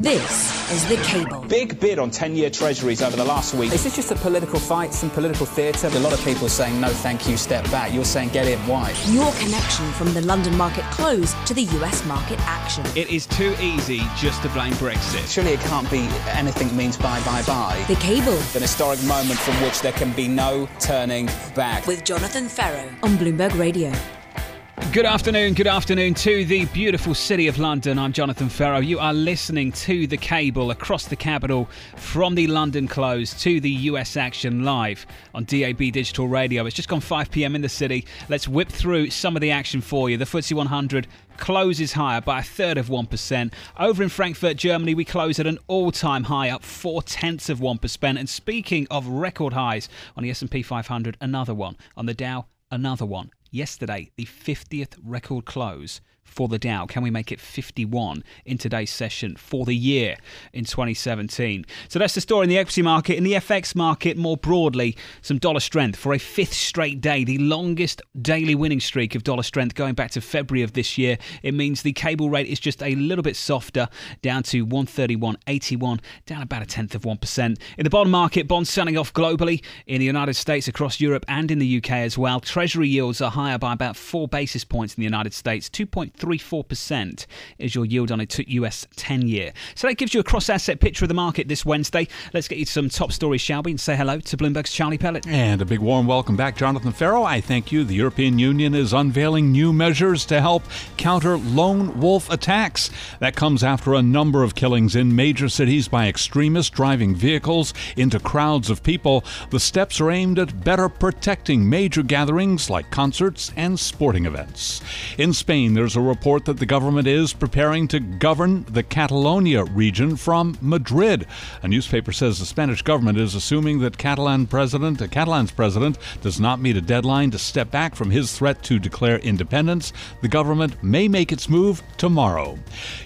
This is The Cable. Big bid on 10 year treasuries over the last week. Is this just a political fight, some political theatre? A lot of people saying, no, thank you, step back. You're saying, get in. Why? Your connection from the London market close to the US market action. It is too easy just to blame Brexit. Surely it can't be anything means bye, bye, bye. The Cable. An historic moment from which there can be no turning back. With Jonathan Ferro on Bloomberg Radio. Good afternoon, good afternoon to the beautiful city of London. I'm Jonathan Ferro. You are listening to The Cable across the capital from the London close to the US action live on DAB Digital Radio. It's just gone 5 pm in the city. Let's whip through some of the action for you. The FTSE 100 closes higher by a third of 1%. Over in Frankfurt, Germany, we close at an all-time high, up four tenths of 1%. And speaking of record highs on the S&P 500, another one. On the Dow, another one yesterday, the 50th record close for the Dow. Can we make it 51 in today's session for the year in 2017? So that's the story in the equity market. In the FX market, more broadly, some dollar strength for a fifth straight day, the longest daily winning streak of dollar strength going back to February of this year. It means the cable rate is just a little bit softer, down to 131.81, down about a tenth of 1%. In the bond market, bonds selling off globally in the United States, across Europe, and in the UK as well. Treasury yields are higher by about four basis points in the United States, 2.3 0.34% is your yield on a US 10 year. So that gives you a cross asset picture of the market this Wednesday. Let's get you some top stories, shall we? And say hello to Bloomberg's Charlie Pellet. And a big warm welcome back, Jonathan Ferro. I thank you. The European Union is unveiling new measures to help counter lone wolf attacks. That comes after a number of killings in major cities by extremists driving vehicles into crowds of people. The steps are aimed at better protecting major gatherings like concerts and sporting events. In Spain, there's a report that the government is preparing to govern the Catalonia region from Madrid. A newspaper says the Spanish government is assuming that Catalan president, Catalan's president does not meet a deadline to step back from his threat to declare independence. The government may make its move tomorrow.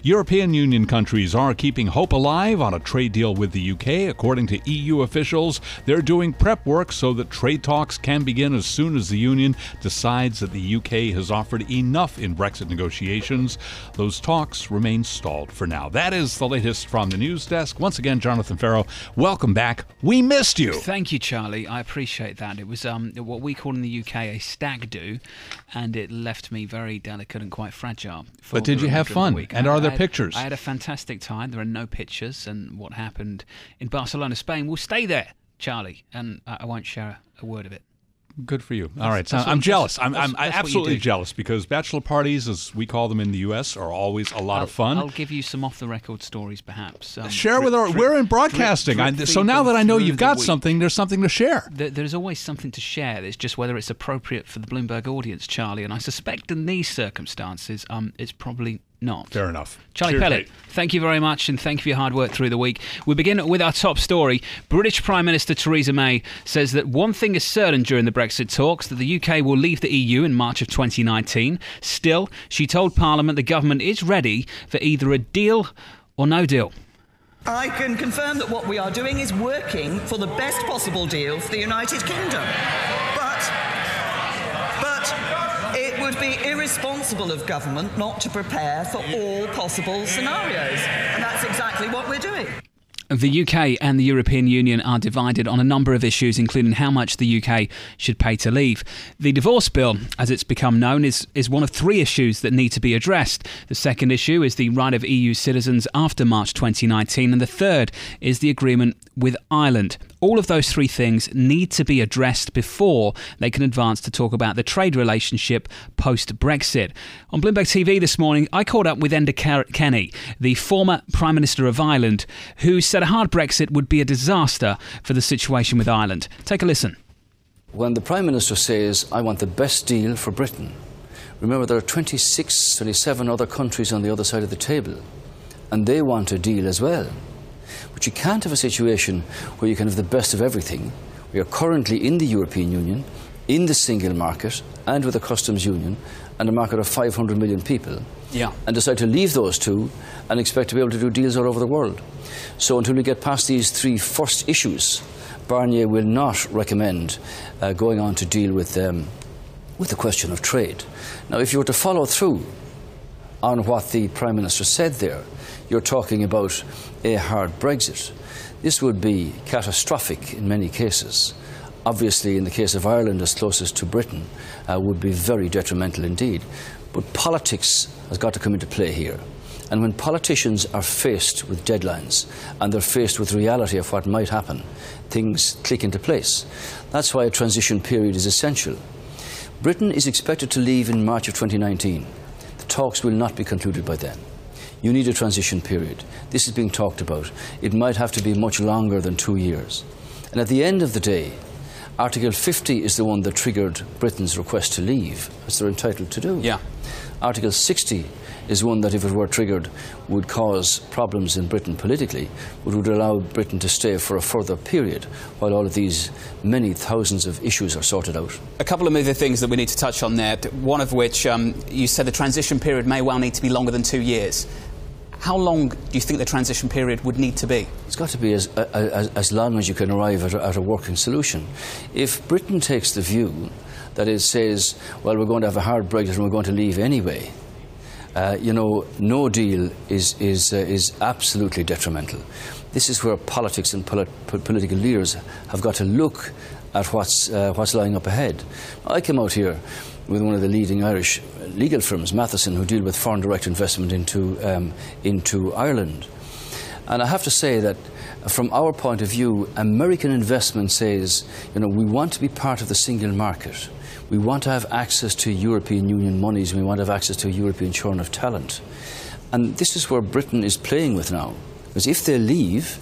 European Union countries are keeping hope alive on a trade deal with the UK. According to EU officials, they're doing prep work so that trade talks can begin as soon as the Union decides that the UK has offered enough in Brexit negotiations negotiations. Those talks remain stalled for now. That is the latest from the news desk. Once again, Jonathan Ferro, welcome back. We missed you. Thank you, Charlie. I appreciate that. It was um, what we call in the UK a stag do, and it left me very delicate and quite fragile. but did you have fun? And are there had, pictures? I had a fantastic time. There are no pictures, and what happened in Barcelona, Spain, will stay there, Charlie, and I won't share a word of it. Good for you. All right, so I'm jealous. I'm, I'm absolutely jealous because bachelor parties, as we call them in the U.S., are always a lot I'll, of fun. I'll give you some off-the-record stories, perhaps. Um, share with our. we're in broadcasting, drip, so now that I know you've got something, there's something to share. There, there's always something to share. It's just whether it's appropriate for the Bloomberg audience, Charlie. And I suspect in these circumstances, um, it's probably not. Fair enough. Charlie Cheers, Pellet, mate. thank you very much and thank you for your hard work through the week. We begin with our top story. British Prime Minister Theresa May says that one thing is certain during the Brexit talks that the UK will leave the EU in March of 2019. Still, she told Parliament the government is ready for either a deal or no deal. I can confirm that what we are doing is working for the best possible deal for the United Kingdom. But but it would be irresponsible of government not to prepare for all possible scenarios. And that's exactly what we're doing. The UK and the European Union are divided on a number of issues, including how much the UK should pay to leave. The divorce bill, as it's become known, is, is one of three issues that need to be addressed. The second issue is the right of EU citizens after March 2019, and the third is the agreement with Ireland. All of those three things need to be addressed before they can advance to talk about the trade relationship post Brexit. On Bloomberg TV this morning, I caught up with Enda Kenny, the former Prime Minister of Ireland, who said a hard Brexit would be a disaster for the situation with Ireland. Take a listen. When the Prime Minister says, I want the best deal for Britain, remember there are 26, 27 other countries on the other side of the table, and they want a deal as well. But you can't have a situation where you can have the best of everything. We are currently in the European Union, in the single market, and with a customs union, and a market of 500 million people. Yeah. And decide to leave those two and expect to be able to do deals all over the world. So until we get past these three first issues, Barnier will not recommend uh, going on to deal with, um, with the question of trade. Now, if you were to follow through on what the Prime Minister said there, you're talking about a hard Brexit. This would be catastrophic in many cases. Obviously, in the case of Ireland, as closest to Britain, uh, would be very detrimental indeed. But politics has got to come into play here. And when politicians are faced with deadlines and they're faced with reality of what might happen, things click into place. That's why a transition period is essential. Britain is expected to leave in March of 2019. The talks will not be concluded by then. You need a transition period. This is being talked about. It might have to be much longer than two years. And at the end of the day, Article 50 is the one that triggered Britain's request to leave, as they're entitled to do. Yeah. Article 60 is one that, if it were triggered, would cause problems in Britain politically, but would allow Britain to stay for a further period while all of these many thousands of issues are sorted out. A couple of other things that we need to touch on there, one of which um, you said the transition period may well need to be longer than two years. How long do you think the transition period would need to be? It's got to be as, as, as long as you can arrive at a, at a working solution. If Britain takes the view that it says, well, we're going to have a hard Brexit and we're going to leave anyway, uh, you know, no deal is, is, uh, is absolutely detrimental. This is where politics and polit- political leaders have got to look at what's, uh, what's lying up ahead. I came out here with one of the leading Irish legal firms, Matheson, who deal with foreign direct investment into, um, into Ireland. And I have to say that from our point of view, American investment says, you know, we want to be part of the single market. We want to have access to European Union monies we want to have access to a European churn of talent. And this is where Britain is playing with now. Because if they leave,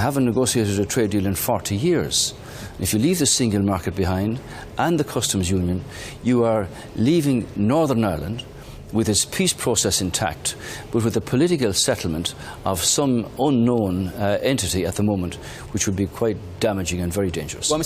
haven't negotiated a trade deal in 40 years. If you leave the single market behind and the customs union, you are leaving Northern Ireland with its peace process intact, but with a political settlement of some unknown uh, entity at the moment, which would be quite damaging and very dangerous. Well.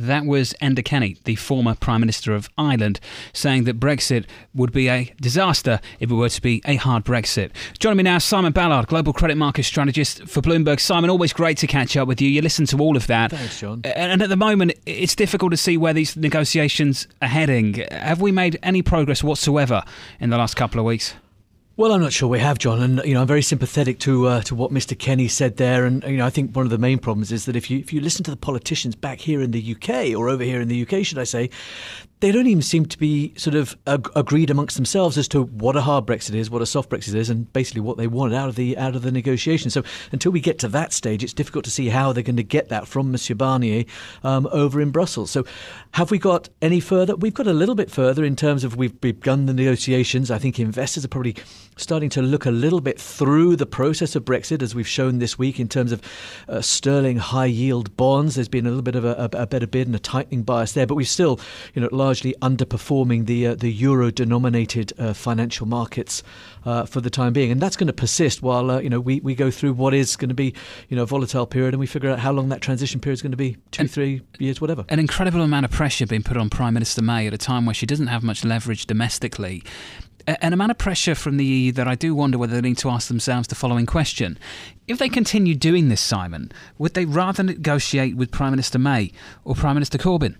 That was Enda Kenny, the former Prime Minister of Ireland, saying that Brexit would be a disaster if it were to be a hard Brexit. Joining me now, Simon Ballard, Global Credit Market Strategist for Bloomberg. Simon, always great to catch up with you. You listen to all of that. Thanks, John. And at the moment, it's difficult to see where these negotiations are heading. Have we made any progress whatsoever in the last couple of weeks? Well, I'm not sure we have, John, and you know I'm very sympathetic to uh, to what Mr. Kenny said there, and you know I think one of the main problems is that if you if you listen to the politicians back here in the UK or over here in the UK, should I say, they don't even seem to be sort of ag- agreed amongst themselves as to what a hard Brexit is, what a soft Brexit is, and basically what they want out of the out of the negotiation. So until we get to that stage, it's difficult to see how they're going to get that from Monsieur Barnier um, over in Brussels. So have we got any further? We've got a little bit further in terms of we've begun the negotiations. I think investors are probably starting to look a little bit through the process of Brexit, as we've shown this week in terms of uh, sterling high yield bonds. There's been a little bit of a, a, a, better bid and a tightening bias there, but we're still, you know, largely underperforming the uh, the euro denominated uh, financial markets uh, for the time being, and that's going to persist while uh, you know we, we go through what is going to be you know a volatile period, and we figure out how long that transition period is going to be two, and, three years, whatever. An incredible amount of pressure being put on Prime Minister May at a time where she doesn't have much leverage domestically an amount of pressure from the EU that I do wonder whether they need to ask themselves the following question. If they continue doing this, Simon, would they rather negotiate with Prime Minister May or Prime Minister Corbyn?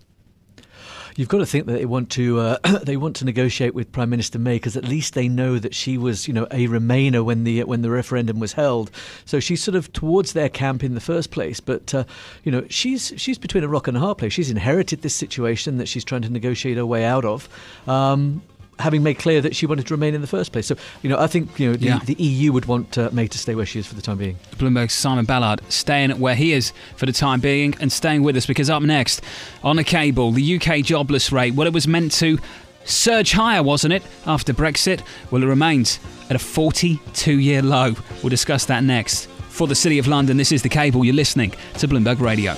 You've got to think that they want to uh, they want to negotiate with Prime Minister May because at least they know that she was you know a Remainer when the when the referendum was held. So she's sort of towards their camp in the first place. But uh, you know she's she's between a rock and a hard place. She's inherited this situation that she's trying to negotiate her way out of. Um, having made clear that she wanted to remain in the first place. So, you know, I think you know the, yeah. the EU would want uh, May to stay where she is for the time being. Bloomberg's Simon Ballard staying where he is for the time being and staying with us because up next on the cable, the UK jobless rate, well, it was meant to surge higher, wasn't it, after Brexit? Well, it remains at a 42 year low. We'll discuss that next. For the City of London, this is the cable. You're listening to Bloomberg Radio.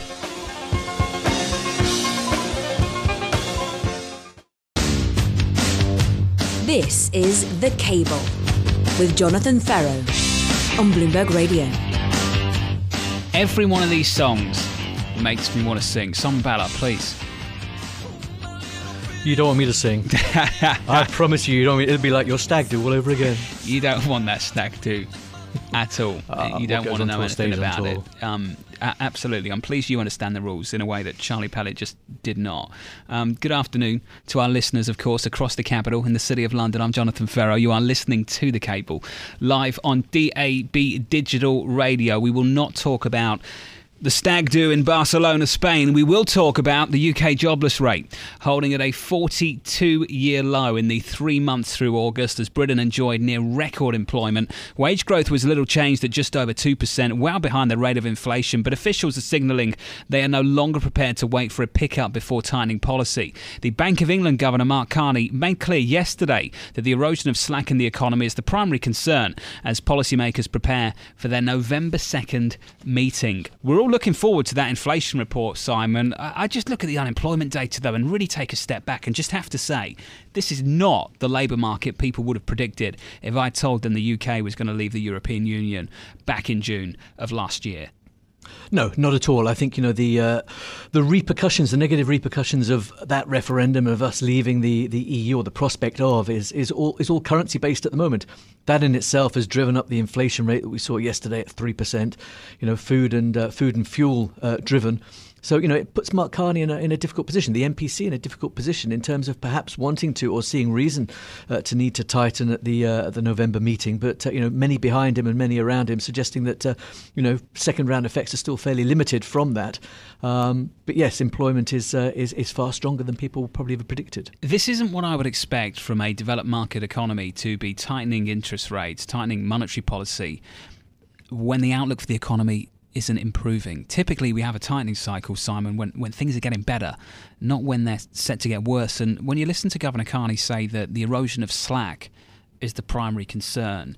This is The Cable with Jonathan Ferro on Bloomberg Radio. Every one of these songs makes me want to sing. Some ballad, please. You don't want me to sing. I promise you, you don't. It'll be like your stag do all over again. You don't want that stag do. at all. Uh, you don't want to know anything about it. Um, absolutely. I'm pleased you understand the rules in a way that Charlie Pellet just did not. Um, good afternoon to our listeners, of course, across the capital in the city of London. I'm Jonathan Ferro. You are listening to The Cable live on DAB Digital Radio. We will not talk about the stag do in Barcelona, Spain. We will talk about the UK jobless rate, holding at a 42 year low in the three months through August as Britain enjoyed near record employment. Wage growth was little changed at just over 2%, well behind the rate of inflation, but officials are signalling they are no longer prepared to wait for a pickup before tightening policy. The Bank of England Governor Mark Carney made clear yesterday that the erosion of slack in the economy is the primary concern as policymakers prepare for their November 2nd meeting. We're all looking forward to that inflation report, Simon. I just look at the unemployment data, though, and really take a step back and just have to say this is not the labour market people would have predicted if I told them the UK was going to leave the European Union back in June of last year. No, not at all. I think you know the uh, the repercussions, the negative repercussions of that referendum of us leaving the, the EU or the prospect of is is all is all currency based at the moment. That in itself has driven up the inflation rate that we saw yesterday at three percent. You know, food and uh, food and fuel uh, driven. So you know, it puts Mark Carney in a, in a difficult position, the MPC in a difficult position in terms of perhaps wanting to or seeing reason uh, to need to tighten at the uh, the November meeting. But uh, you know, many behind him and many around him suggesting that uh, you know second round effects are still fairly limited from that. Um, but yes, employment is, uh, is is far stronger than people probably have predicted. This isn't what I would expect from a developed market economy to be tightening interest rates, tightening monetary policy when the outlook for the economy isn't improving. Typically, we have a tightening cycle, Simon, when, when things are getting better, not when they're set to get worse. And when you listen to Governor Carney say that the erosion of slack is the primary concern,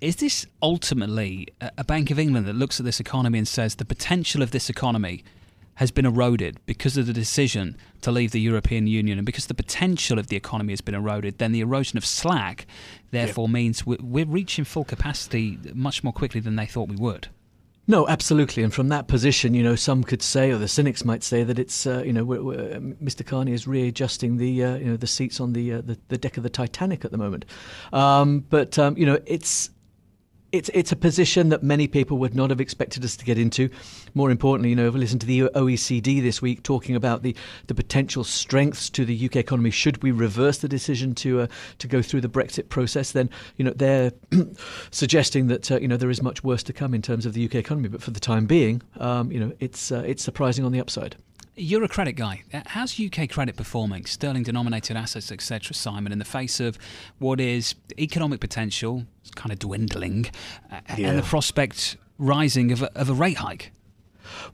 is this ultimately a Bank of England that looks at this economy and says the potential of this economy has been eroded because of the decision to leave the European Union and because the potential of the economy has been eroded, then the erosion of slack therefore means we're, we're reaching full capacity much more quickly than they thought we would. No, absolutely. And from that position, you know, some could say, or the cynics might say, that it's, uh, you know, we're, we're, Mr. Carney is readjusting the, uh, you know, the seats on the, uh, the the deck of the Titanic at the moment. Um, but um, you know, it's it's it's a position that many people would not have expected us to get into. More importantly, you know, I've listened to the OECD this week talking about the, the potential strengths to the UK economy should we reverse the decision to uh, to go through the Brexit process. Then you know they're suggesting that uh, you know there is much worse to come in terms of the UK economy. But for the time being, um, you know, it's uh, it's surprising on the upside. You're a credit guy. How's UK credit performing? Sterling denominated assets, etc., Simon, in the face of what is economic potential it's kind of dwindling Yeah. and the prospect rising of a, of a rate hike?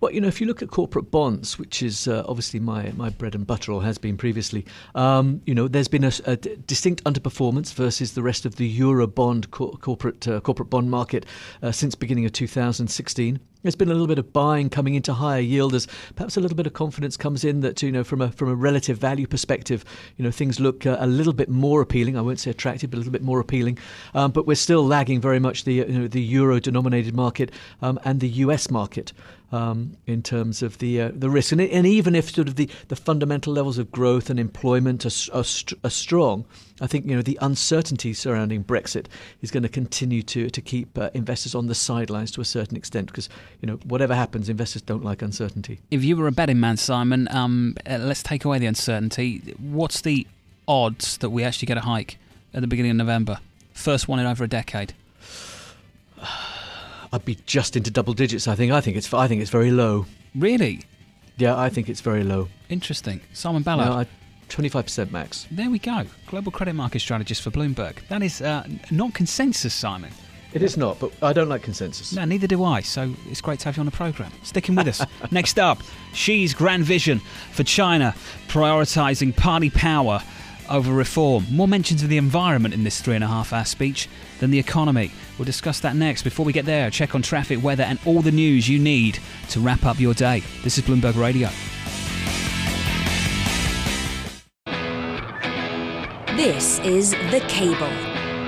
Well, you know, if you look at corporate bonds, which is uh, obviously my, my bread and butter or has been previously, um, you know, there's been a, a d- distinct underperformance versus the rest of the euro bond co- corporate uh, corporate bond market uh, since beginning of 2016. There's been a little bit of buying coming into higher yield as perhaps a little bit of confidence comes in that you know from a from a relative value perspective, you know things look uh, a little bit more appealing. I won't say attractive, but a little bit more appealing. Um, but we're still lagging very much the you know the euro denominated market um, and the US market um, in terms of the uh, the risk. And, and even if sort of the, the fundamental levels of growth and employment are, are, st- are strong, I think you know the uncertainty surrounding Brexit is going to continue to to keep uh, investors on the sidelines to a certain extent because you know whatever happens, investors don't like uncertainty. If you were a betting man, Simon, um, uh, let's take away the uncertainty. What's the odds that we actually get a hike at the beginning of November? First one in over a decade. I'd be just into double digits. I think. I think it's. I think it's very low. Really? Yeah, I think it's very low. Interesting. Simon Ballard. No, I, 25% max. There we go. Global credit market strategist for Bloomberg. That is uh, not consensus, Simon. It is not, but I don't like consensus. No, neither do I. So it's great to have you on the program. Sticking with us. Next up, Xi's grand vision for China, prioritizing party power over reform. More mentions of the environment in this three and a half hour speech than the economy. We'll discuss that next. Before we get there, check on traffic, weather, and all the news you need to wrap up your day. This is Bloomberg Radio. This is The Cable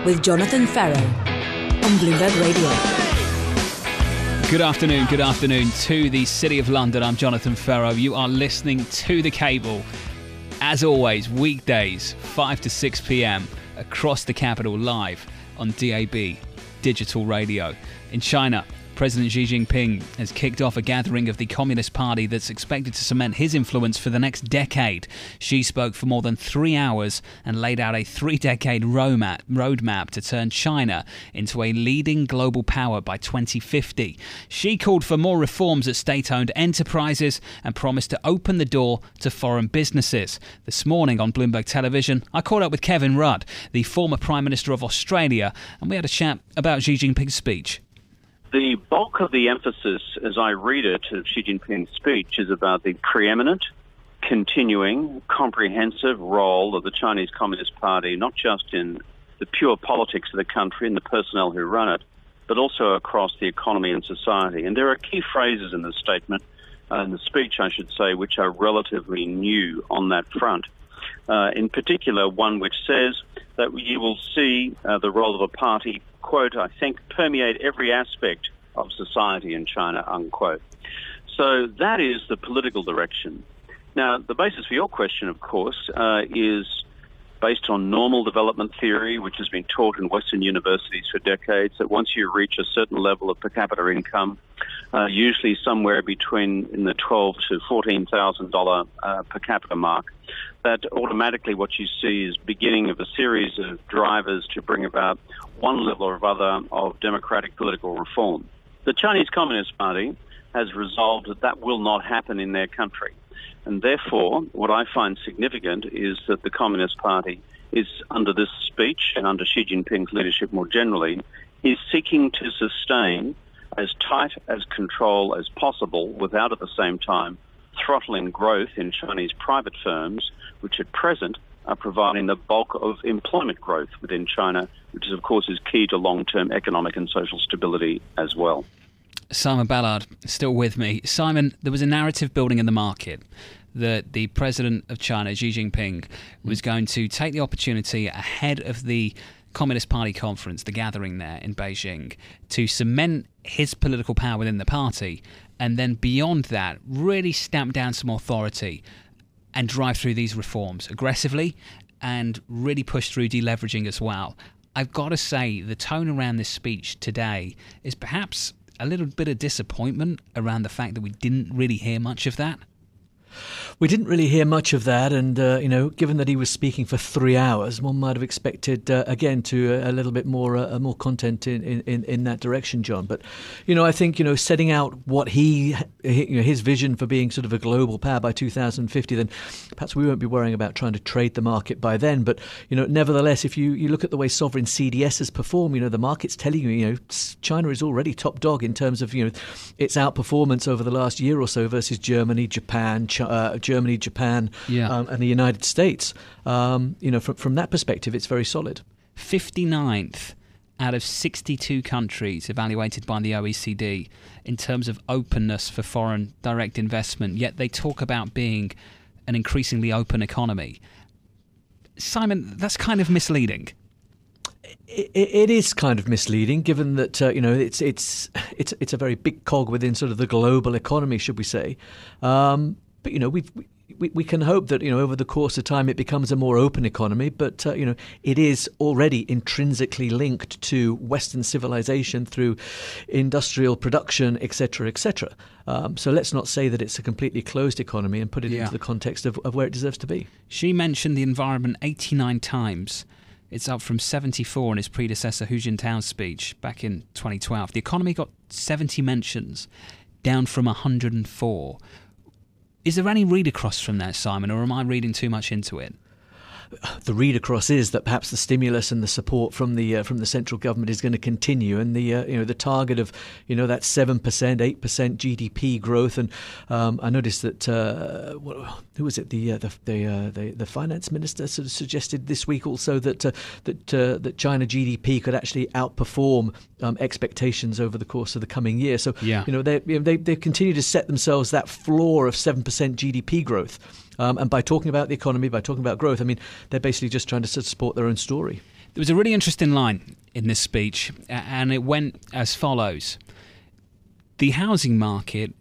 with Jonathan Ferro on Bloomberg Radio. Good afternoon, good afternoon to the City of London. I'm Jonathan Ferro. You are listening to The Cable. As always, weekdays, 5 to 6 pm, across the capital live on DAB digital radio. In China, President Xi Jinping has kicked off a gathering of the Communist Party that's expected to cement his influence for the next decade. Xi spoke for more than three hours and laid out a three decade roadmap to turn China into a leading global power by 2050. Xi called for more reforms at state owned enterprises and promised to open the door to foreign businesses. This morning on Bloomberg Television, I caught up with Kevin Rudd, the former Prime Minister of Australia, and we had a chat about Xi Jinping's speech. The bulk of the emphasis, as I read it, of Xi Jinping's speech is about the preeminent, continuing, comprehensive role of the Chinese Communist Party, not just in the pure politics of the country and the personnel who run it, but also across the economy and society. And there are key phrases in the statement, uh, in the speech, I should say, which are relatively new on that front. Uh, in particular, one which says that you will see uh, the role of a party quote, I think, permeate every aspect of society in China, unquote. So that is the political direction. Now, the basis for your question, of course, uh, is based on normal development theory, which has been taught in Western universities for decades, that once you reach a certain level of per capita income, uh, usually somewhere between in the twelve to fourteen thousand uh, per capita mark, that automatically what you see is beginning of a series of drivers to bring about one level or other of democratic political reform. The Chinese Communist Party has resolved that that will not happen in their country. And therefore, what I find significant is that the Communist Party is, under this speech and under Xi Jinping's leadership more generally, is seeking to sustain as tight as control as possible without at the same time throttling growth in Chinese private firms, which at present are providing the bulk of employment growth within China, which is, of course, is key to long-term economic and social stability as well. Simon Ballard still with me. Simon, there was a narrative building in the market that the president of China, Xi Jinping, mm. was going to take the opportunity ahead of the Communist Party conference, the gathering there in Beijing, to cement his political power within the party, and then beyond that, really stamp down some authority and drive through these reforms aggressively and really push through deleveraging as well. I've got to say, the tone around this speech today is perhaps a little bit of disappointment around the fact that we didn't really hear much of that. We didn't really hear much of that, and uh, you know, given that he was speaking for three hours, one might have expected uh, again to uh, a little bit more uh, more content in, in, in that direction, John. But you know, I think you know, setting out what he, you know, his vision for being sort of a global power by 2050, then perhaps we won't be worrying about trying to trade the market by then. But you know, nevertheless, if you, you look at the way sovereign CDSs perform, you know, the market's telling you, you know, China is already top dog in terms of you know its outperformance over the last year or so versus Germany, Japan. China, uh, Germany, Japan, yeah. um, and the United States. Um, you know, from, from that perspective, it's very solid. 59th out of 62 countries evaluated by the OECD in terms of openness for foreign direct investment, yet they talk about being an increasingly open economy. Simon, that's kind of misleading. It, it is kind of misleading, given that uh, you know it's it's it's it's a very big cog within sort of the global economy, should we say? Um, but you know we've. We, we can hope that you know over the course of time it becomes a more open economy, but uh, you know it is already intrinsically linked to Western civilization through industrial production, etc., etc. Um, so let's not say that it's a completely closed economy and put it yeah. into the context of, of where it deserves to be. Xi mentioned the environment 89 times. It's up from 74 in his predecessor Hu Jintao's speech back in 2012. The economy got 70 mentions, down from 104. Is there any read across from that, Simon, or am I reading too much into it? The read across is that perhaps the stimulus and the support from the uh, from the central government is going to continue, and the uh, you know the target of you know that seven percent, eight percent GDP growth, and um, I noticed that uh, what, who was it the uh, the the, uh, the, the finance minister sort of suggested this week also that uh, that that China GDP could actually outperform um, expectations over the course of the coming year. So yeah. you know they you know, they they continue to set themselves that floor of seven percent GDP growth. Um, and by talking about the economy, by talking about growth, I mean, they're basically just trying to support their own story. There was a really interesting line in this speech, and it went as follows The housing market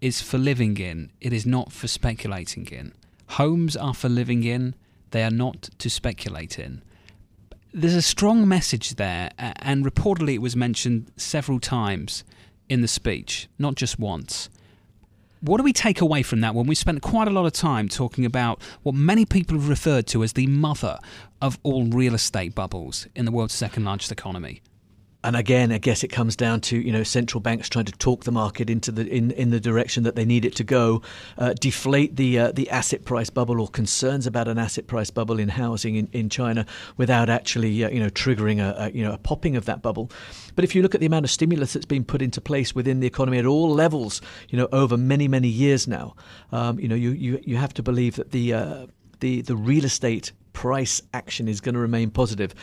is for living in, it is not for speculating in. Homes are for living in, they are not to speculate in. There's a strong message there, and reportedly it was mentioned several times in the speech, not just once. What do we take away from that when we spent quite a lot of time talking about what many people have referred to as the mother of all real estate bubbles in the world's second largest economy? And again, I guess it comes down to you know central banks trying to talk the market into the in, in the direction that they need it to go, uh, deflate the uh, the asset price bubble or concerns about an asset price bubble in housing in, in China without actually uh, you know triggering a, a, you know a popping of that bubble. But if you look at the amount of stimulus that's been put into place within the economy at all levels, you know over many many years now, um, you know you, you you have to believe that the uh, the the real estate price action is going to remain positive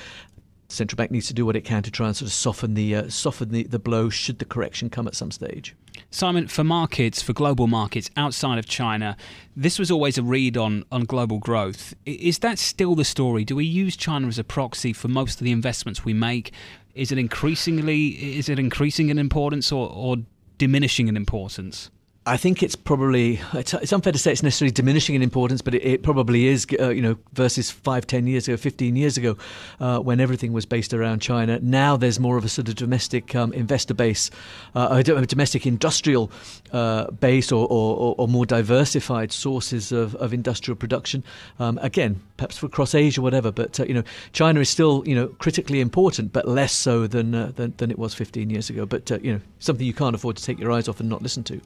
central bank needs to do what it can to try and sort of soften the uh, soften the, the blow should the correction come at some stage. Simon, for markets, for global markets outside of China, this was always a read on, on global growth. Is that still the story? Do we use China as a proxy for most of the investments we make? Is it increasingly is it increasing in importance or, or diminishing in importance? I think it's probably it's, it's, unfair to say it's necessarily diminishing in importance, but it, it probably is. Uh, you know, versus five, ten years ago, fifteen years ago, uh, when everything was based around China. Now there's more of a sort of domestic um, investor base, uh, a domestic industrial uh, base, or, or, or, more diversified sources of, of industrial production. Um, again, perhaps for across Asia, or whatever. But uh, you know, China is still you know critically important, but less so than uh, than, than, it was fifteen years ago. But you know, something you can't afford to take your eyes off and not listen to.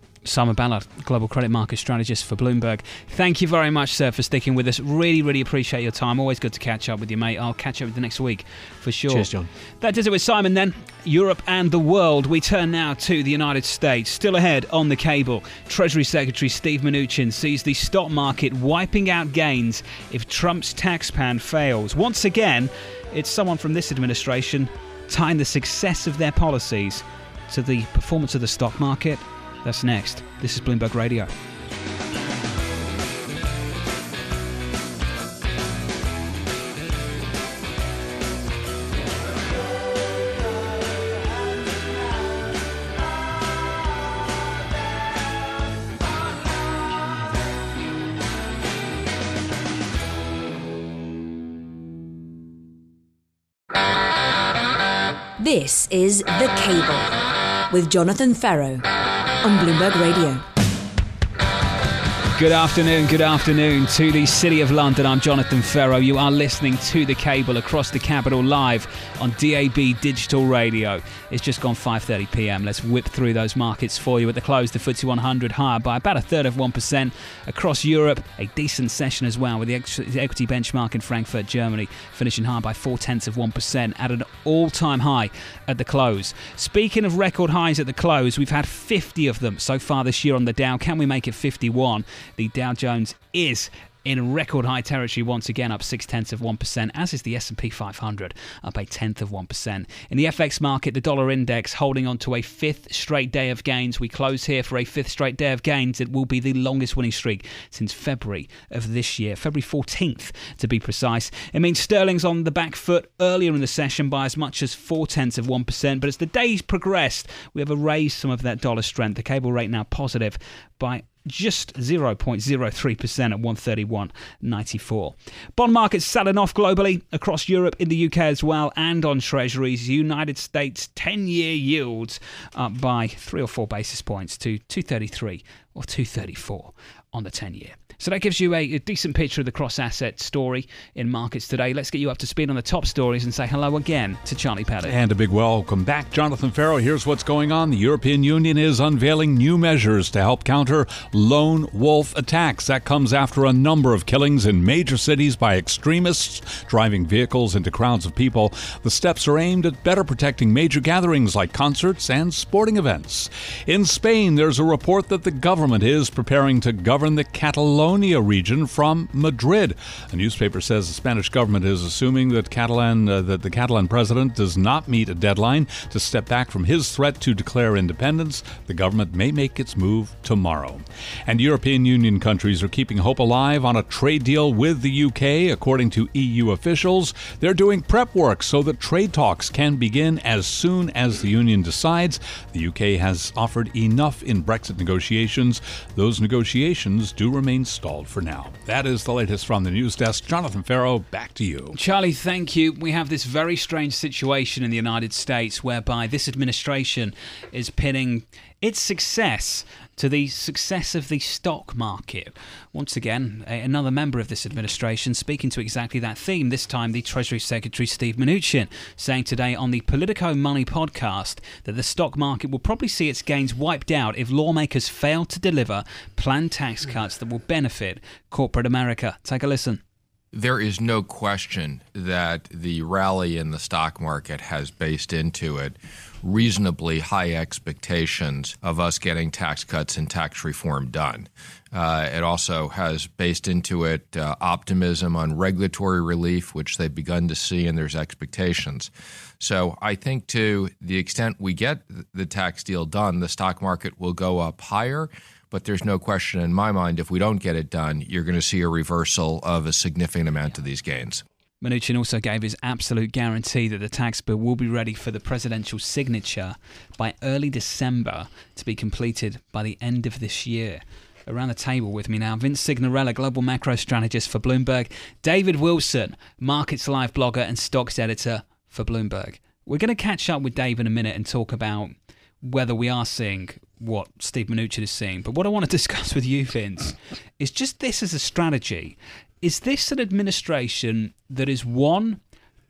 Simon Ballard, Global Credit Market Strategist for Bloomberg. Thank you very much, sir, for sticking with us. Really, really appreciate your time. Always good to catch up with you, mate. I'll catch up with you next week for sure. Cheers, John. That does it with Simon then. Europe and the world. We turn now to the United States. Still ahead on the cable, Treasury Secretary Steve Mnuchin sees the stock market wiping out gains if Trump's tax plan fails. Once again, it's someone from this administration tying the success of their policies to the performance of the stock market that's next. This is Bloomberg Radio. This is The Cable with Jonathan Ferro on Bloomberg Radio. Good afternoon, good afternoon to the City of London. I'm Jonathan Ferro. You are listening to the cable across the capital live on DAB Digital Radio. It's just gone 5:30 p.m. Let's whip through those markets for you. At the close, the FTSE 100 higher by about a third of one percent across Europe. A decent session as well, with the equity benchmark in Frankfurt, Germany, finishing higher by four tenths of one percent at an all-time high at the close. Speaking of record highs at the close, we've had 50 of them so far this year on the Dow. Can we make it 51? The Dow Jones is in record high territory once again, up six tenths of one percent, as is the S&P 500, up a tenth of one percent. In the FX market, the dollar index holding on to a fifth straight day of gains. We close here for a fifth straight day of gains. It will be the longest winning streak since February of this year, February 14th to be precise. It means sterling's on the back foot earlier in the session by as much as four tenths of one percent, but as the days progressed, we have erased some of that dollar strength. The cable rate now positive by just 0.03% at 131.94. Bond markets selling off globally across Europe, in the UK as well, and on treasuries. United States 10 year yields up by three or four basis points to 233 or 234 on the 10 year. So that gives you a, a, decent picture of the cross asset story in markets today. Let's get you up to speed on the top stories and say hello again to Charlie Pellet. And a big welcome back, Jonathan Ferro. Here's what's going on. The European Union is unveiling new measures to help counter lone wolf attacks. That comes after a number of killings in major cities by extremists driving vehicles into crowds of people. The steps are aimed at better protecting major gatherings like concerts and sporting events. In Spain, there's a report that the government is preparing to govern the Catalonia Catalonia region from Madrid. A newspaper says the Spanish government is assuming that Catalan uh, that the Catalan president does not meet a deadline to step back from his threat to declare independence. The government may make its move tomorrow. And European Union countries are keeping hope alive on a trade deal with the UK, according to EU officials. They're doing prep work so that trade talks can begin as soon as the union decides. The UK has offered enough in Brexit negotiations. Those negotiations do remain stalled for now. That is the latest from the news desk. Jonathan Ferro, back to you. Charlie, thank you. We have this very strange situation in the United States whereby this administration is pinning its success to the success of the stock market. Once again, another member of this administration speaking to exactly that theme, this time the Treasury Secretary Steve Mnuchin, saying today on the Politico Money podcast that the stock market will probably see its gains wiped out if lawmakers fail to deliver planned tax cuts that will benefit corporate America. Take a listen. There is no question that the rally in the stock market has based into it reasonably high expectations of us getting tax cuts and tax reform done. Uh, it also has based into it uh, optimism on regulatory relief, which they've begun to see, and there's expectations. So I think to the extent we get the tax deal done, the stock market will go up higher. But there's no question in my mind if we don't get it done, you're going to see a reversal of a significant amount of these gains. Mnuchin also gave his absolute guarantee that the tax bill will be ready for the presidential signature by early December to be completed by the end of this year. Around the table with me now, Vince Cignarella, global macro strategist for Bloomberg, David Wilson, Markets Live blogger and stocks editor for Bloomberg. We're going to catch up with Dave in a minute and talk about whether we are seeing what Steve Mnuchin is seeing. But what I want to discuss with you, Vince, is just this as a strategy. Is this an administration that is one,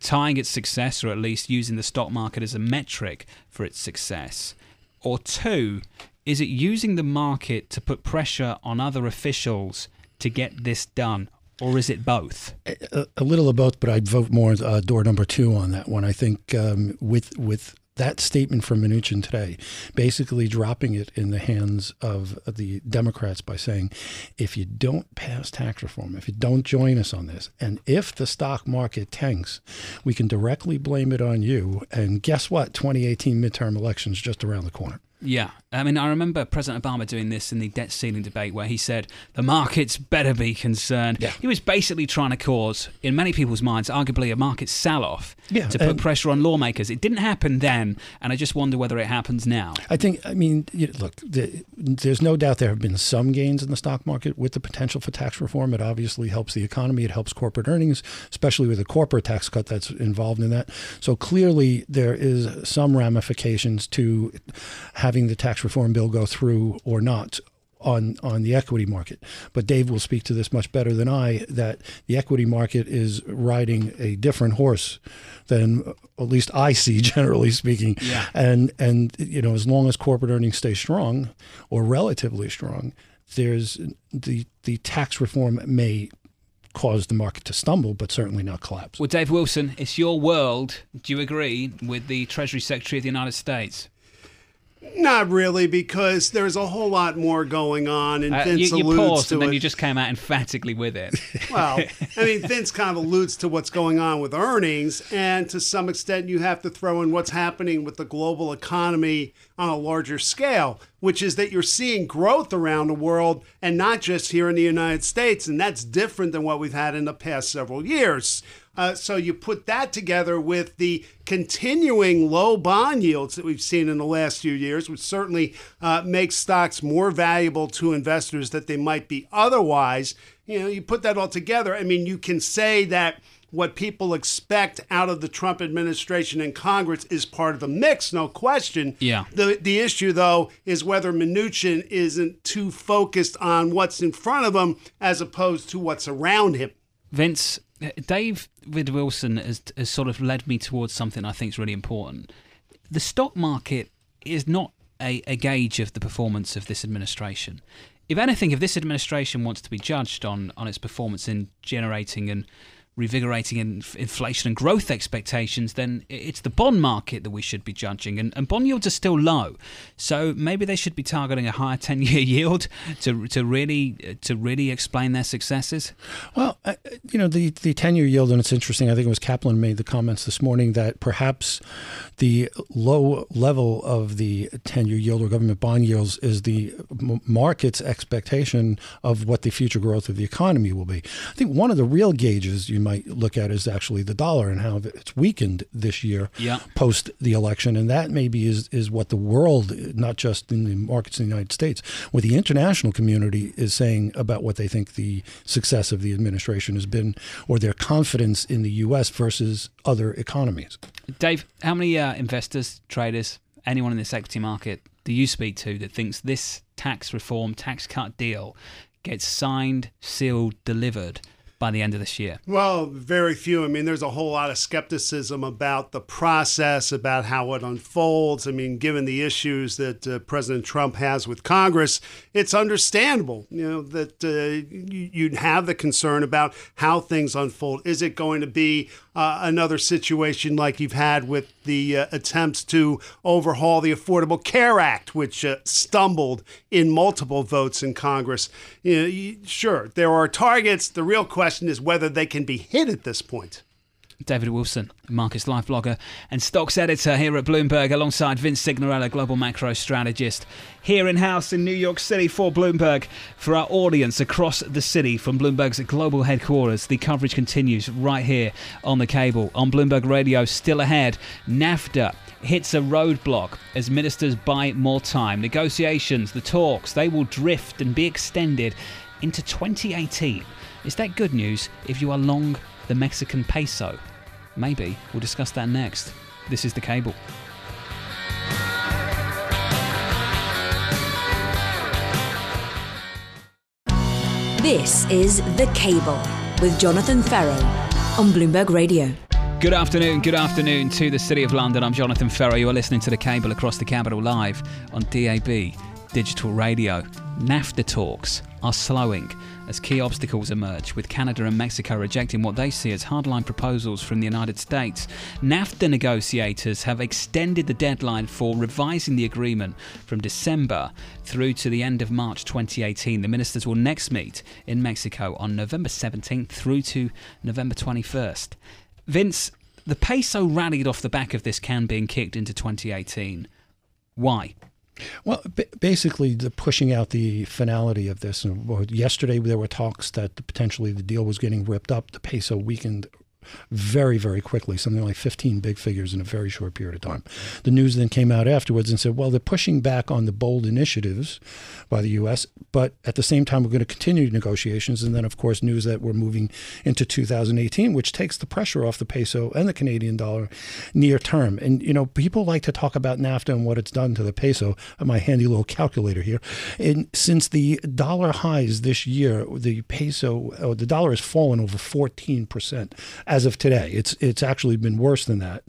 tying its success, or at least using the stock market as a metric for its success? Or two, is it using the market to put pressure on other officials to get this done? Or is it both? A, a little of both, but I'd vote more uh, door number two on that one. I think um, with with that statement from Mnuchin today, basically dropping it in the hands of the Democrats by saying, if you don't pass tax reform, if you don't join us on this, and if the stock market tanks, we can directly blame it on you. And guess what? 2018 midterm elections just around the corner. Yeah. I mean, I remember President Obama doing this in the debt ceiling debate where he said, the markets better be concerned. Yeah. He was basically trying to cause, in many people's minds, arguably a market sell off yeah, to put pressure on lawmakers. It didn't happen then, and I just wonder whether it happens now. I think, I mean, look, the, there's no doubt there have been some gains in the stock market with the potential for tax reform. It obviously helps the economy, it helps corporate earnings, especially with a corporate tax cut that's involved in that. So clearly, there is some ramifications to having the tax reform bill go through or not on on the equity market. But Dave will speak to this much better than I that the equity market is riding a different horse than at least I see generally speaking. Yeah. And and you know as long as corporate earnings stay strong or relatively strong, there's the the tax reform may cause the market to stumble, but certainly not collapse. Well, Dave Wilson, it's your world. Do you agree with the Treasury Secretary of the United States? Not really, because there's a whole lot more going on, and uh, Vince you, you alludes paused, to and then it. you just came out emphatically with it. well, I mean, Vince kind of alludes to what's going on with earnings, and to some extent, you have to throw in what's happening with the global economy on a larger scale, which is that you're seeing growth around the world, and not just here in the United States, and that's different than what we've had in the past several years. Uh, so you put that together with the continuing low bond yields that we've seen in the last few years, which certainly uh, makes stocks more valuable to investors that they might be otherwise. You know, you put that all together. I mean, you can say that what people expect out of the Trump administration and Congress is part of the mix, no question. Yeah. The the issue though is whether Mnuchin isn't too focused on what's in front of him as opposed to what's around him. Vince, David Wilson has, has sort of led me towards something I think is really important. The stock market is not a, a gauge of the performance of this administration. If anything, if this administration wants to be judged on, on its performance in generating and revigorating in inflation and growth expectations, then it's the bond market that we should be judging. And, and bond yields are still low, so maybe they should be targeting a higher ten-year yield to to really to really explain their successes. Well, uh, you know the the ten-year yield, and it's interesting. I think it was Kaplan made the comments this morning that perhaps the low level of the ten-year yield or government bond yields is the market's expectation of what the future growth of the economy will be. I think one of the real gauges you might look at is actually the dollar and how it's weakened this year Yeah. post the election. And that maybe is, is what the world, not just in the markets in the United States, what the international community is saying about what they think the success of the administration has been or their confidence in the U.S. versus other economies. Dave, how many uh, investors, traders, anyone in this equity market do you speak to that thinks this tax reform, tax cut deal gets signed, sealed, delivered by the end of this year? Well, very few. I mean, there's a whole lot of skepticism about the process, about how it unfolds. I mean, given the issues that uh, President Trump has with Congress, it's understandable, you know, that uh, you- you'd have the concern about how things unfold. Is it going to be uh, another situation like you've had with the uh, attempts to overhaul the Affordable Care Act, which uh, stumbled in multiple votes in Congress? You know, you- sure, there are targets. The real question is whether they can be hit at this point. David Wilson, Markets Live blogger and stocks editor here at Bloomberg, alongside Vince Cignarella, global macro strategist, here in house in New York City for Bloomberg. For our audience across the city from Bloomberg's global headquarters, the coverage continues right here on the cable. On Bloomberg Radio, still ahead, NAFTA hits a roadblock as ministers buy more time. Negotiations, the talks, they will drift and be extended into 2018. Is that good news if you are long the Mexican peso? Maybe. We'll discuss that next. This is The Cable. This is The Cable with Jonathan Ferro on Bloomberg Radio. Good afternoon, good afternoon to the City of London. I'm Jonathan Ferro. You are listening to The Cable across the capital live on DAB digital radio. NAFTA talks are slowing as key obstacles emerge, with Canada and Mexico rejecting what they see as hardline proposals from the United States. NAFTA negotiators have extended the deadline for revising the agreement from December through to the end of March 2018. The ministers will next meet in Mexico on November 17th through to November 21st. Vince, the peso rallied off the back of this can being kicked into 2018. Why? Well, b- basically, the pushing out the finality of this. And, yesterday, there were talks that potentially the deal was getting ripped up. The peso weakened very, very quickly, something like 15 big figures in a very short period of time. The news then came out afterwards and said, well, they're pushing back on the bold initiatives by the U.S., but at the same time, we're going to continue negotiations. And then, of course, news that we're moving into 2018, which takes the pressure off the peso and the Canadian dollar near term. And, you know, people like to talk about NAFTA and what it's done to the peso. My handy little calculator here. And since the dollar highs this year, the peso, the dollar has fallen over 14% as of today. It's it's actually been worse than that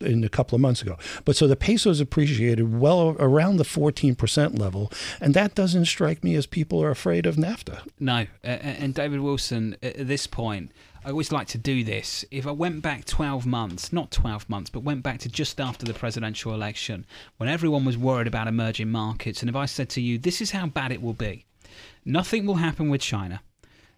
in a couple of months ago. But so the peso peso's appreciated well around the 14% level, and that doesn't strike me as people are afraid of NAFTA. No. Uh, and David Wilson, at this point, I always like to do this. If I went back 12 months, not 12 months, but went back to just after the presidential election, when everyone was worried about emerging markets, and if I said to you, this is how bad it will be, nothing will happen with China,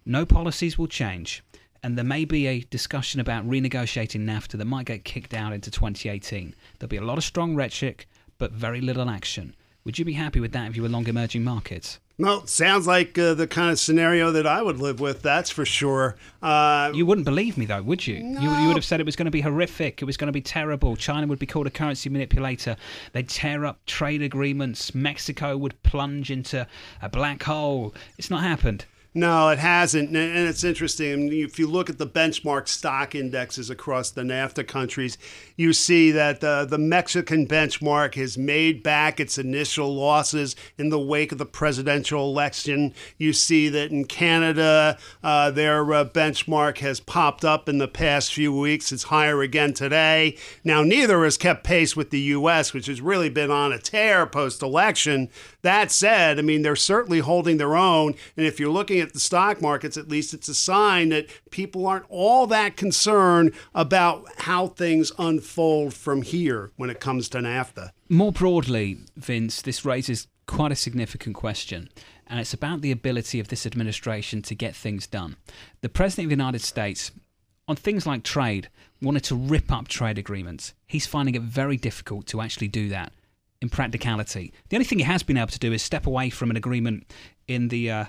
no policies will change, and there may be a discussion about renegotiating NAFTA that might get kicked out into 2018. There'll be a lot of strong rhetoric, but very little action. Would you be happy with that if you were long emerging markets? Well, sounds like uh, the kind of scenario that I would live with. That's for sure. Uh, You wouldn't believe me, though, would you? you? You would have said it was going to be horrific. It was going to be terrible. China would be called a currency manipulator. They'd tear up trade agreements. Mexico would plunge into a black hole. It's not happened. No, it hasn't. And it's interesting. If you look at the benchmark stock indexes across the NAFTA countries, you see that uh, the Mexican benchmark has made back its initial losses in the wake of the presidential election. You see that in Canada, uh, their uh, benchmark has popped up in the past few weeks. It's higher again today. Now, neither has kept pace with the U.S., which has really been on a tear post election. That said, I mean, they're certainly holding their own. And if you're looking at the stock markets, at least it's a sign that people aren't all that concerned about how things unfold from here when it comes to NAFTA. More broadly, Vince, this raises quite a significant question, and it's about the ability of this administration to get things done. The President of the United States, on things like trade, wanted to rip up trade agreements. He's finding it very difficult to actually do that in practicality. The only thing he has been able to do is step away from an agreement in the uh,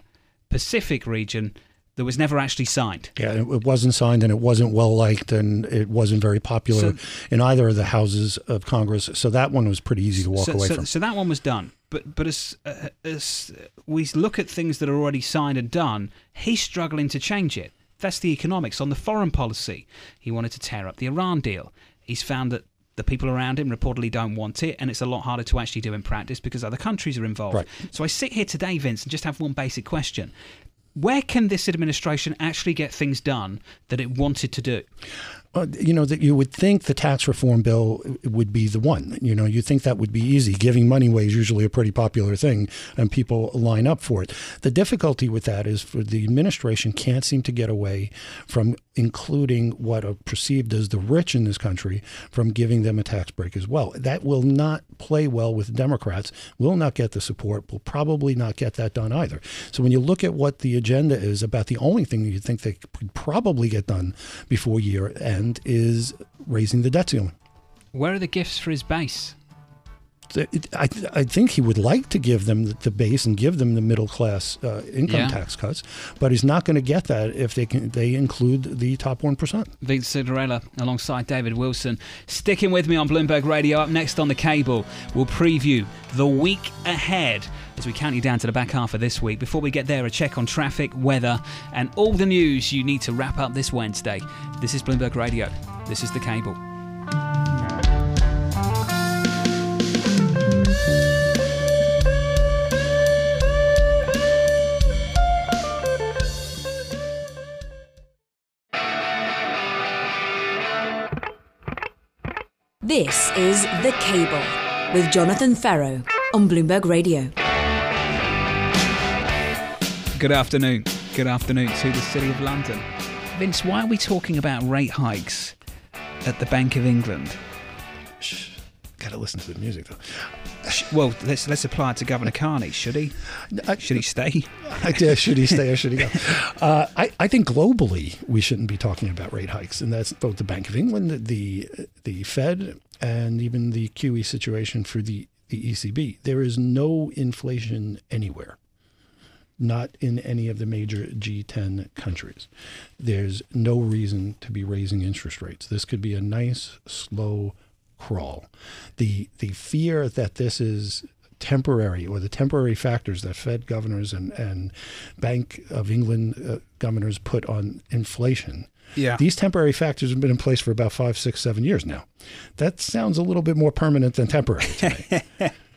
Pacific region that was never actually signed. Yeah, it wasn't signed and it wasn't well liked and it wasn't very popular So- in either of the houses of Congress. So that one was pretty easy to walk so, away so, from. so that one was done. But but as uh, as we look at things that are already signed and done, he's struggling to change it. That's the economics. On the foreign policy, he wanted to tear up the Iran deal. He's found that the people around him reportedly don't want it, and it's a lot harder to actually do in practice because other countries are involved. Right. So I sit here today, Vince, and just have one basic question. Where can this administration actually get things done that it wanted to do? Uh, you know that you would think the tax reform bill would be the one. You know, you think that would be easy. Giving money away is usually a pretty popular thing, and people line up for it. The difficulty with that is for the administration can't seem to get away from including what are perceived as the rich in this country from giving them a tax break as well. That will not play well with Democrats. Will not get the support. Will probably not get that done either. So when you look at what the agenda is about, the only thing you think they could probably get done before year end is raising the debt ceiling. Where are the gifts for his base? I, I think he would like to give them the- the base and give them the middle class uh, income Yeah. tax cuts, but he's not going to get that if they can they include the top one percent. Vince Cignarella alongside David Wilson. Sticking with me on Bloomberg Radio. Up next on the cable, we'll preview the week ahead as we count you down to the back half of this week. Before we get there, a check on traffic, weather, and all the news you need to wrap up this Wednesday. This is Bloomberg Radio. This is the cable. This is The Cable with Jonathan Ferro on Bloomberg Radio. Good afternoon. Good afternoon to the City of London. Vince, why are we talking about rate hikes at the Bank of England? Got to listen to the music though. Well, let's let's apply it to Governor Carney. Should he? Should he stay? I did. Should he stay or should he go? Uh, I, I think globally we shouldn't be talking about rate hikes, and that's both the Bank of England, the the Fed, and even the QE situation for the, the ECB. There is no inflation anywhere, not in any of the major G10 countries. There's no reason to be raising interest rates. This could be a nice, slow crawl. The the fear that this is temporary or the temporary factors that Fed governors and, and Bank of England uh, governors put on inflation. Yeah. These temporary factors have been in place for about five, six, seven years now. That sounds a little bit more permanent than temporary to me.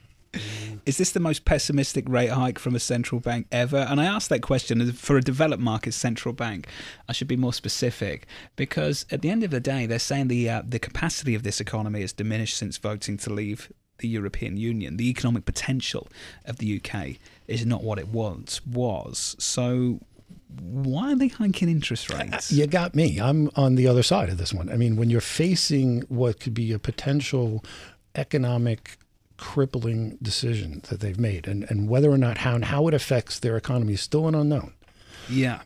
Is this the most pessimistic rate hike from a central bank ever? And I ask that question for a developed market central bank. I should be more specific because at the end of the day, they're saying the uh, the capacity of this economy has diminished since voting to leave the European Union. The economic potential of the UK is not what it once was. So. Why are they hiking interest rates? You got me. I'm on the other side of this one. I mean, when you're facing what could be a potential economic crippling decision that they've made, and, and whether or not how and how it affects their economy is still an unknown. Yeah.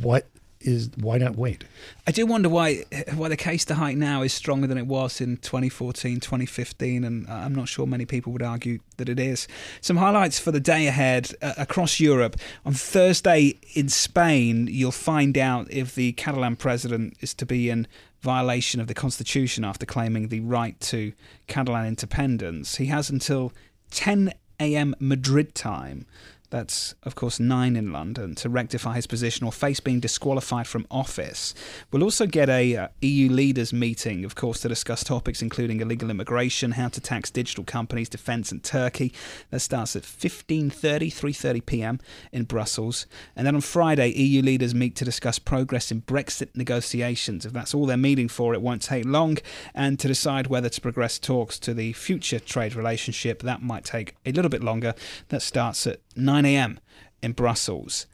What is why not wait? I do wonder why why the case to hike now is stronger than it was in 2014, 2015, and I'm not sure many people would argue that it is. Some highlights for the day ahead uh, across Europe. On Thursday in Spain, you'll find out if the Catalan president is to be in violation of the constitution after claiming the right to Catalan independence. He has until 10 a.m. Madrid time that's, of course, nine in London to rectify his position or face being disqualified from office. We'll also get a uh, EU leaders meeting, of course, to discuss topics including illegal immigration, how to tax digital companies, defence, and Turkey. That starts at 15:30, 3:30 p.m. in Brussels. And then on Friday, EU leaders meet to discuss progress in Brexit negotiations. If that's all they're meeting for, it won't take long. And to decide whether to progress talks to the future trade relationship, that might take a little bit longer. That starts at 9 a.m. in Brussels.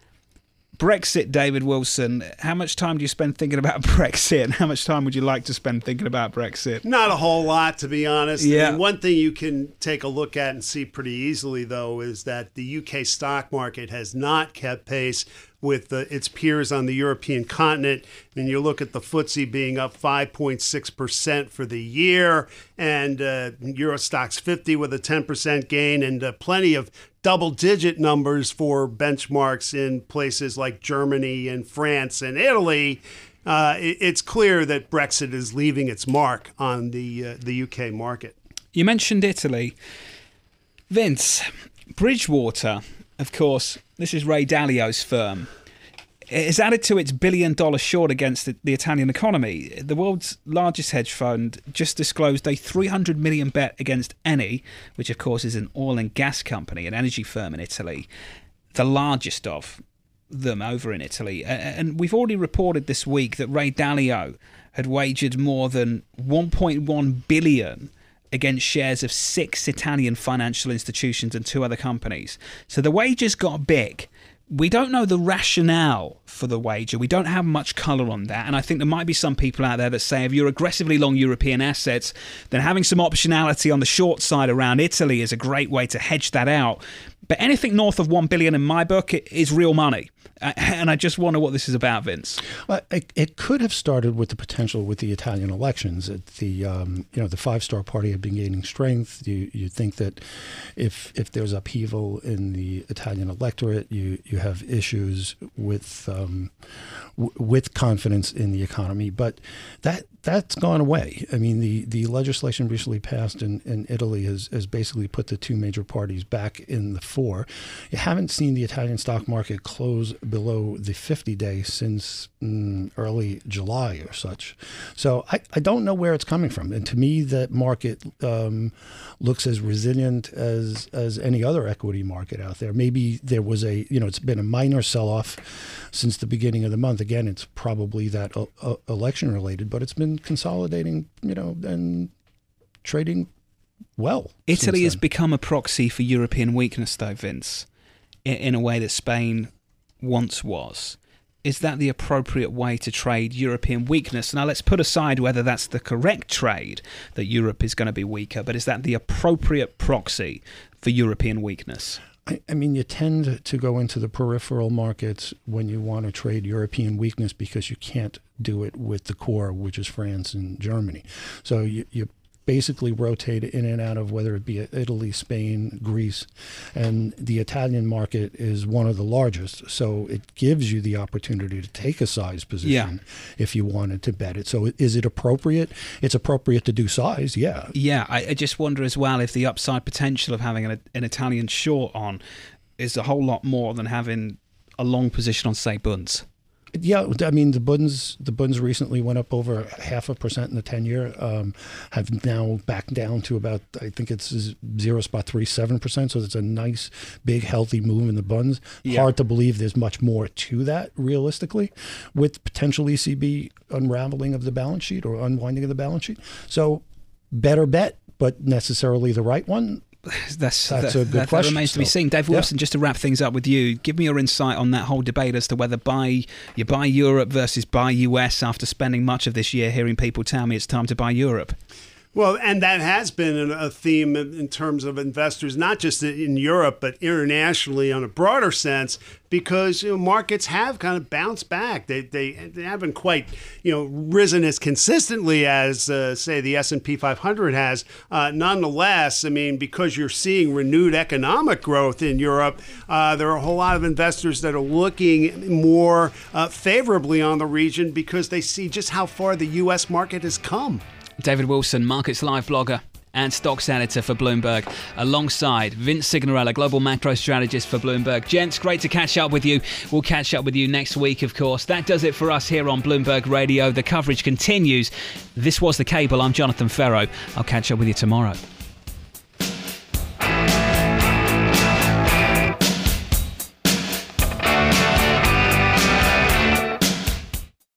Brexit, David Wilson. How much time do you spend thinking about Brexit? And how much time would you like to spend thinking about Brexit? Not a whole lot, to be honest. I Yeah. mean, one thing you can take a look at and see pretty easily, though, is that the UK stock market has not kept pace with the, its peers on the European continent. And you look at the FTSE being up 5.6% for the year, and uh, Euro Stoxx 50 with a 10% gain, and uh, plenty of double digit numbers for benchmarks in places like Germany and France and Italy. Uh, it's clear that Brexit is leaving its mark on the uh, the UK market. You mentioned Italy, Vince Bridgewater. Of course, this is Ray Dalio's firm has added to its billion dollar short against the, the, Italian economy. The world's largest hedge fund just disclosed a 300 million bet against Eni, which of course is an oil and gas company, an energy firm in Italy, the largest of them over in Italy. And we've already reported this week that Ray Dalio had wagered more than 1.1 billion against shares of six Italian financial institutions and two other companies. So the wagers got big we don't know the rationale for the wager. We don't have much colour on that. And I think there might be some people out there that say if you're aggressively long European assets, then having some optionality on the short side around Italy is a great way to hedge that out. But anything north of 1 billion in my book is real money. And I just wonder what this is about, Vince. Well, it, it could have started with the potential with the Italian elections. The um, you know the Five Star Party had been gaining strength. You you think that if if there's upheaval in the Italian electorate, you you have issues with um, w- with confidence in the economy. But that that's gone away. I mean, the, the legislation recently passed in, in Italy has, has basically put the two major parties back in the fore. You haven't seen the Italian stock market close below the 50 day since mm, early July or such. So I, I don't know where it's coming from. And to me, that market um, looks as resilient as, as any other equity market out there. Maybe there was a, you know, it's been a minor sell off since the beginning of the month. Again, it's probably that uh, uh, election related, but it's been consolidating, you know, and trading well. Italy has become a proxy for European weakness, though, Vince, in, in a way that Spain once was. Is that the appropriate way to trade European weakness? Now, let's put aside whether that's the correct trade that Europe is going to be weaker, but is that the appropriate proxy for European weakness? I, I mean, you tend to go into the peripheral markets when you want to trade European weakness because you can't do it with the core, which is France and Germany. So you, you basically rotate in and out of whether it be Italy, Spain, Greece, and the Italian market is one of the largest. So it gives you the opportunity to take a size position yeah. if you wanted to bet it. So is it appropriate? It's appropriate to do size, yeah. Yeah, I, I just wonder as well if the upside potential of having an, an Italian short on is a whole lot more than having a long position on, say, Bunds. Yeah, I mean the Bunds the Bunds recently went up over half a percent in the ten year. Um, have now backed down to about I think it's zero spot three seven percent. So it's a nice big healthy move in the Bunds. Yeah. Hard to believe there's much more to that realistically, with potential ECB unraveling of the balance sheet or unwinding of the balance sheet. So better bet, but necessarily the right one that's, that's that, a good that, question. That remains to be seen. Dave Wilson, yeah. just to wrap things up with you, give me your insight on that whole debate as to whether buy you buy Europe versus buy US after spending much of this year hearing people tell me it's time to buy Europe. Well, and that has been a theme in terms of investors, not just in Europe, but internationally on a broader sense, because you know, markets have kind of bounced back. They, they, they haven't quite you know risen as consistently as uh, say the S and P 500 has. Uh, nonetheless, I mean, because you're seeing renewed economic growth in Europe, uh, there are a whole lot of investors that are looking more uh, favorably on the region because they see just how far the U.S. market has come. David Wilson, Markets Live blogger and stocks editor for Bloomberg, alongside Vince Cignarella, global macro strategist for Bloomberg. Gents, great to catch up with you. We'll catch up with you next week, of course. That does it for us here on Bloomberg Radio. The coverage continues. This was The Cable. I'm Jonathan Ferro. I'll catch up with you tomorrow.